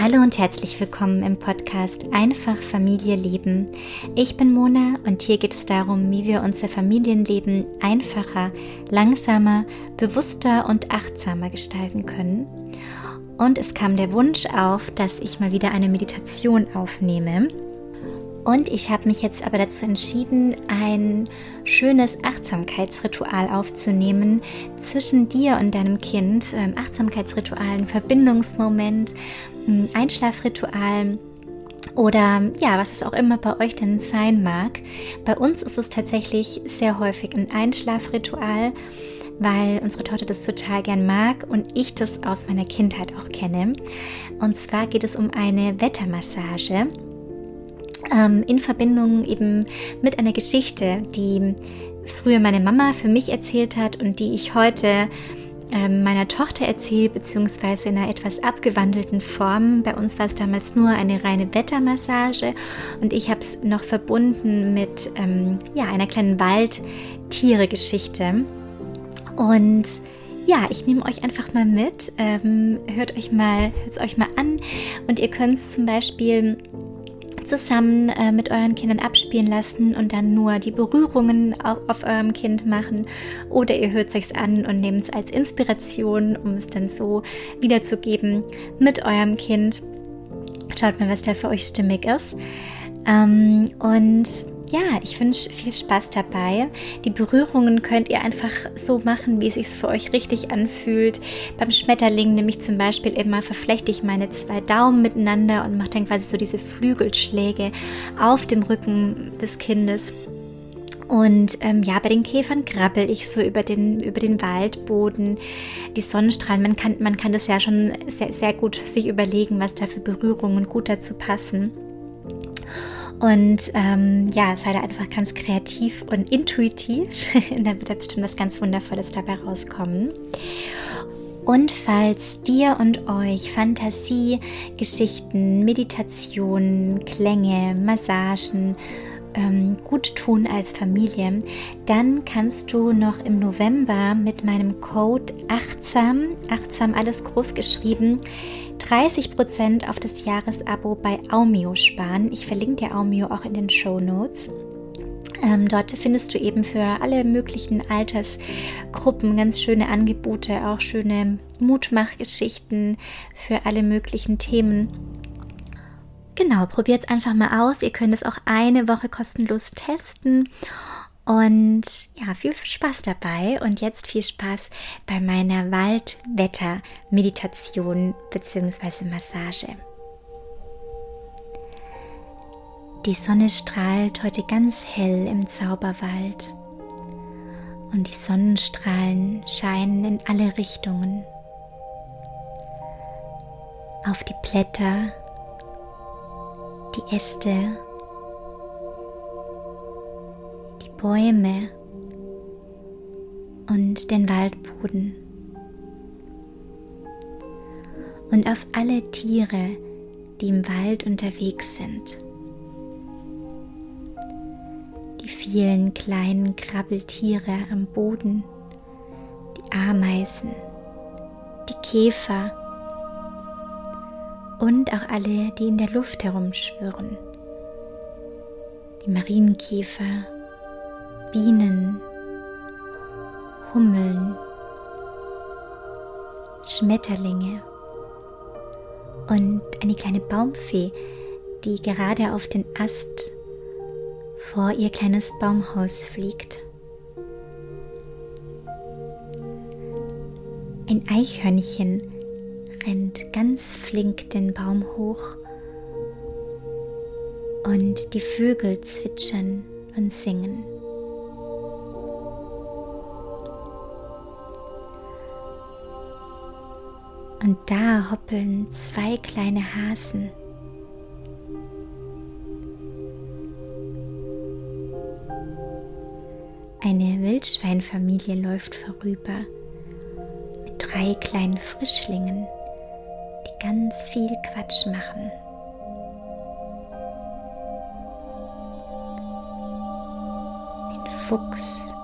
Hallo und herzlich willkommen im Podcast Einfach Familie leben. Ich bin Mona und hier geht es darum, wie wir unser Familienleben einfacher, langsamer, bewusster und achtsamer gestalten können. Und es kam der Wunsch auf, dass ich mal wieder eine Meditation aufnehme. Und ich habe mich jetzt aber dazu entschieden, ein schönes Achtsamkeitsritual aufzunehmen zwischen dir und deinem Kind. Ein Achtsamkeitsritual, ein Verbindungsmoment, ein Einschlafritual oder ja, was es auch immer bei euch denn sein mag. Bei uns ist es tatsächlich sehr häufig ein Einschlafritual, weil unsere Tochter das total gern mag und ich das aus meiner Kindheit auch kenne. Und zwar geht es um eine Wettermassage ähm, in Verbindung eben mit einer Geschichte, die früher meine Mama für mich erzählt hat und die ich heute ähm, meiner Tochter erzähle, beziehungsweise in einer etwas abgewandelten Form. Bei uns war es damals nur eine reine Wettermassage und ich habe es noch verbunden mit ähm, ja, einer kleinen Waldtiere-Geschichte. Und ja, ich nehme euch einfach mal mit. Ähm, hört euch mal, hört es euch mal an und ihr könnt es zum Beispiel zusammen äh, mit euren Kindern abspielen lassen und dann nur die Berührungen auf, auf eurem Kind machen. Oder ihr hört es euch an und nehmt es als Inspiration, um es dann so wiederzugeben mit eurem Kind. Schaut mal, was da für euch stimmig ist. Ähm, und ja, ich wünsche viel Spaß dabei. Die Berührungen könnt ihr einfach so machen, wie es sich für euch richtig anfühlt. Beim Schmetterling nehme ich zum Beispiel immer, verflechte ich meine zwei Daumen miteinander und mache dann quasi so diese Flügelschläge auf dem Rücken des Kindes. Und ähm, ja, bei den Käfern krabbel ich so über den, über den Waldboden, die Sonnenstrahlen. Man kann, man kann das ja schon sehr, sehr gut sich überlegen, was da für Berührungen gut dazu passen. Und ähm, ja, sei da einfach ganz kreativ und intuitiv. da wird da bestimmt was ganz Wundervolles dabei rauskommen. Und falls dir und euch Fantasie, Geschichten, Meditationen, Klänge, Massagen ähm, gut tun als Familie, dann kannst du noch im November mit meinem Code achtsam, achtsam alles groß geschrieben, 30% auf das Jahresabo bei Aumio sparen. Ich verlinke dir Aumio auch in den Show Notes. Ähm, dort findest du eben für alle möglichen Altersgruppen ganz schöne Angebote, auch schöne Mutmachgeschichten für alle möglichen Themen. Genau, probiert es einfach mal aus. Ihr könnt es auch eine Woche kostenlos testen und ja, viel Spaß dabei und jetzt viel Spaß bei meiner Waldwetter-Meditation bzw. Massage. Die Sonne strahlt heute ganz hell im Zauberwald und die Sonnenstrahlen scheinen in alle Richtungen. Auf die Blätter, die Äste Bäume und den Waldboden und auf alle Tiere, die im Wald unterwegs sind. Die vielen kleinen Krabbeltiere am Boden, die Ameisen, die Käfer und auch alle, die in der Luft herumschwirren. Die Marienkäfer Bienen, Hummeln, Schmetterlinge und eine kleine Baumfee, die gerade auf den Ast vor ihr kleines Baumhaus fliegt. Ein Eichhörnchen rennt ganz flink den Baum hoch und die Vögel zwitschern und singen. Und da hoppeln zwei kleine Hasen. Eine Wildschweinfamilie läuft vorüber mit drei kleinen Frischlingen, die ganz viel Quatsch machen. Ein Fuchs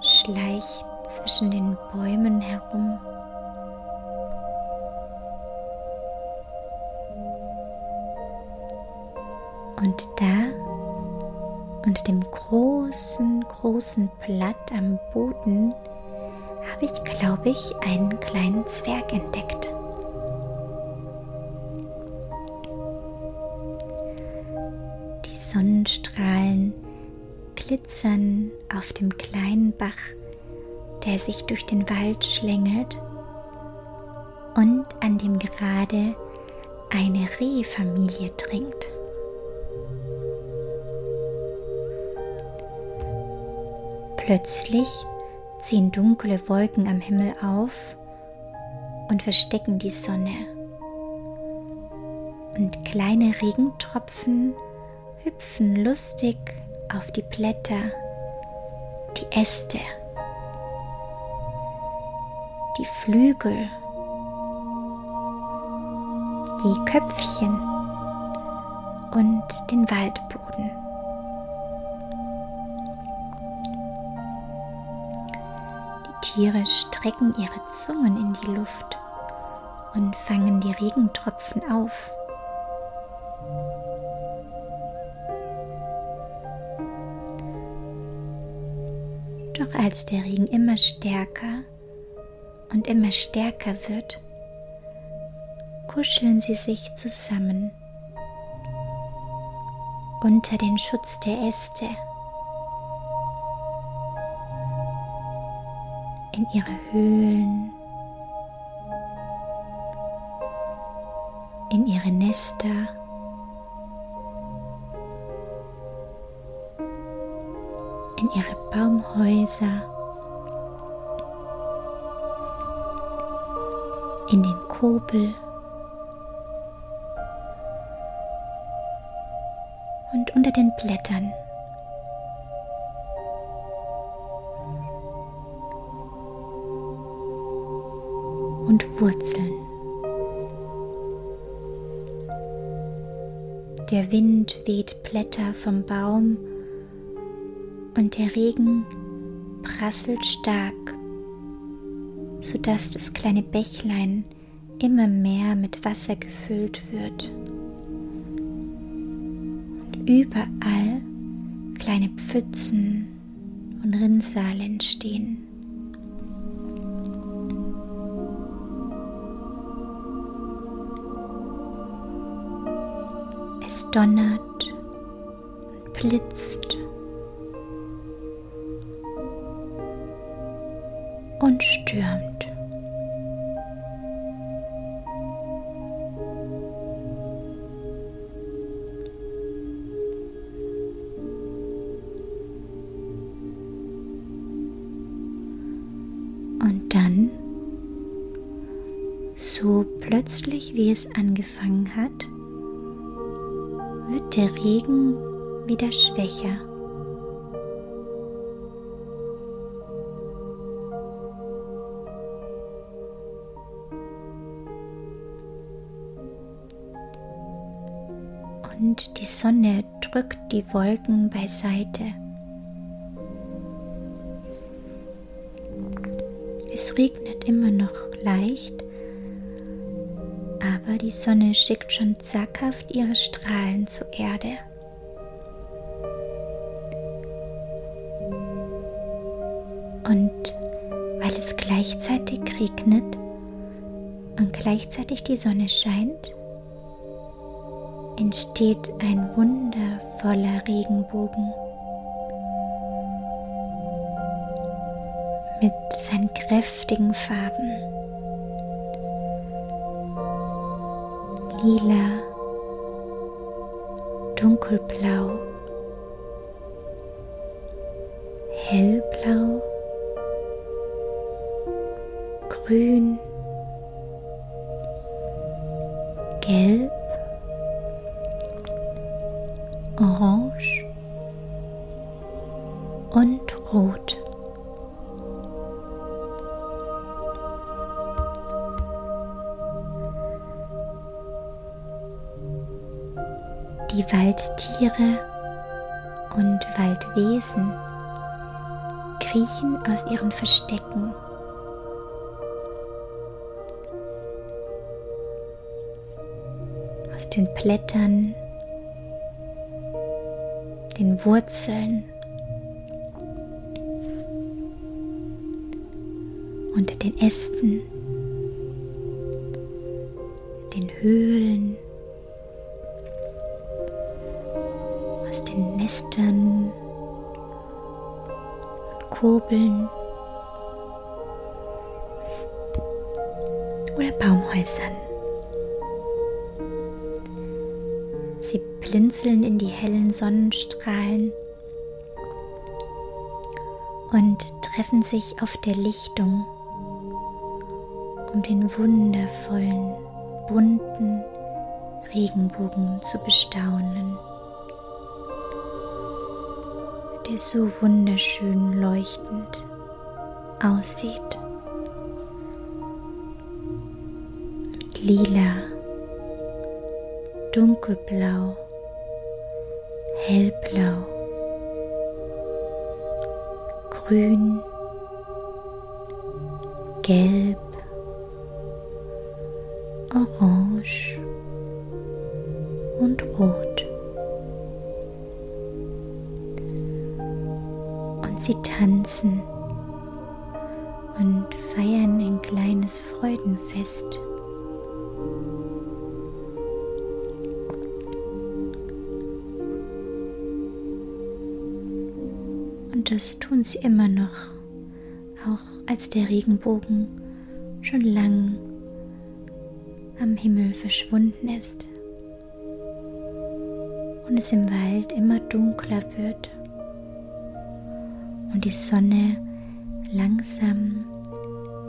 schleicht zwischen den Bäumen herum. Und da, unter dem großen, großen Blatt am Boden, habe ich, glaube ich, einen kleinen Zwerg entdeckt. Die Sonnenstrahlen glitzern auf dem kleinen Bach, der sich durch den Wald schlängelt und an dem gerade eine Rehfamilie trinkt. Plötzlich ziehen dunkle Wolken am Himmel auf und verstecken die Sonne. Und kleine Regentropfen hüpfen lustig auf die Blätter, die Äste, die Flügel, die Köpfchen und den Waldboden. Tiere strecken ihre Zungen in die Luft und fangen die Regentropfen auf. Doch als der Regen immer stärker und immer stärker wird, kuscheln sie sich zusammen unter den Schutz der Äste in ihre Höhlen, in ihre Nester. in ihre Baumhäuser, in den Kobel und unter den Blättern. Und Wurzeln. Der Wind weht Blätter vom Baum und der Regen prasselt stark, sodass das kleine Bächlein immer mehr mit Wasser gefüllt wird. Und überall kleine Pfützen und Rinnsale entstehen. Donnert und blitzt und stürmt. Und dann, so plötzlich wie es angefangen hat, der Regen wieder schwächer. und die Sonne drückt die Wolken beiseite. Es regnet immer noch leicht, aber die Sonne schickt schon zackhaft ihre Strahlen zur Erde. Und weil es gleichzeitig regnet und gleichzeitig die Sonne scheint, entsteht ein wundervoller Regenbogen mit seinen kräftigen Farben. Lila, dunkelblau, hellblau, grün, gelb, kriechen aus ihren Verstecken. Aus den Blättern den Wurzeln, unter den Ästen, den Höhlen, aus den Nestern Kurbeln oder Baumhäusern. Sie blinzeln in die hellen Sonnenstrahlen und treffen sich auf der Lichtung, um den wundervollen, bunten Regenbogen zu bestaunen, der so wunderschön leuchtend aussieht. Mit lila dunkelblau, hellblau, grün, gelb, orange und rot. Sie tanzen und feiern ein kleines Freudenfest. Und das tun sie immer noch, auch als der Regenbogen schon lang am Himmel verschwunden ist und es im Wald immer dunkler wird und die Sonne langsam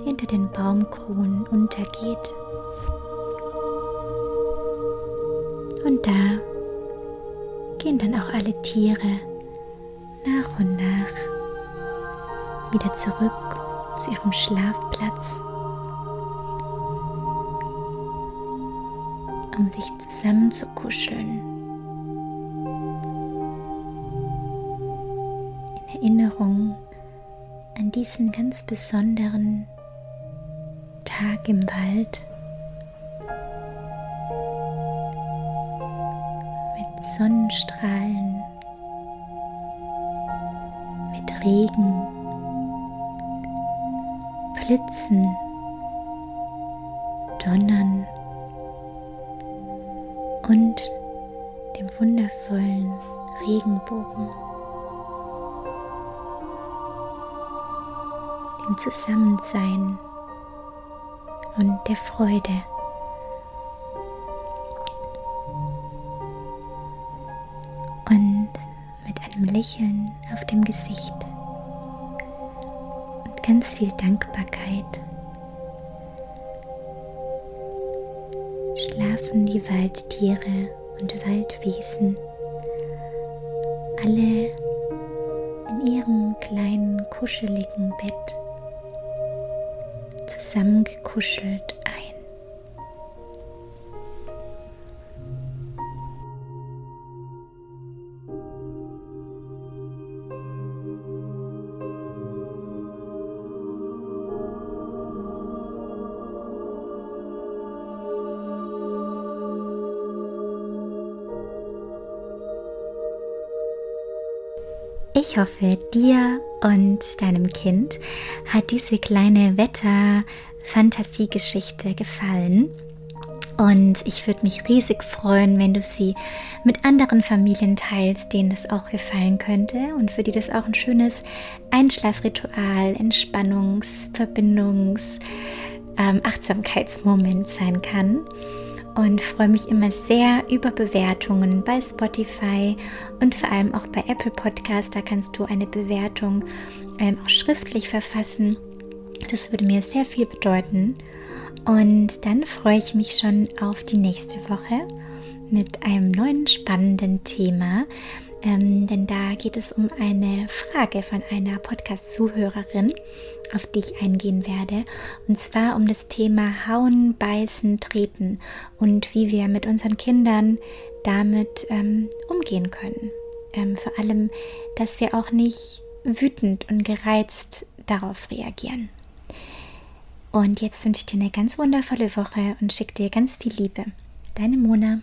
hinter den Baumkronen untergeht. Und da gehen dann auch alle Tiere nach und nach wieder zurück zu ihrem Schlafplatz, um sich zusammenzukuscheln. Erinnerung an diesen ganz besonderen Tag im Wald mit Sonnenstrahlen Regen, Blitzen, Donnern und dem wundervollen Regenbogen, dem Zusammensein und der Freude. Und mit einem Lächeln auf dem Gesicht ganz viel Dankbarkeit schlafen die Waldtiere und Waldwesen alle in ihrem kleinen kuscheligen Bett zusammengekuschelt Ich hoffe, dir und deinem Kind hat diese kleine Wetter-Fantasiegeschichte gefallen. Und ich würde mich riesig freuen, wenn du sie mit anderen Familien teilst, denen das auch gefallen könnte und für die das auch ein schönes Einschlafritual, Entspannungs-, Verbindungs-, ähm, Achtsamkeitsmoment sein kann und freue mich immer sehr über Bewertungen bei Spotify und vor allem auch bei Apple Podcast. Da kannst du eine Bewertung ähm, auch schriftlich verfassen. Das würde mir sehr viel bedeuten. Und dann freue ich mich schon auf die nächste Woche mit einem neuen spannenden Thema. Ähm, denn da geht es um eine Frage von einer Podcast-Zuhörerin auf die ich eingehen werde. Und zwar um das Thema Hauen, Beißen, Treten und wie wir mit unseren Kindern damit ähm, umgehen können. Ähm, vor allem, dass wir auch nicht wütend und gereizt darauf reagieren. Und jetzt wünsche ich dir eine ganz wundervolle Woche und schicke dir ganz viel Liebe. Deine Mona.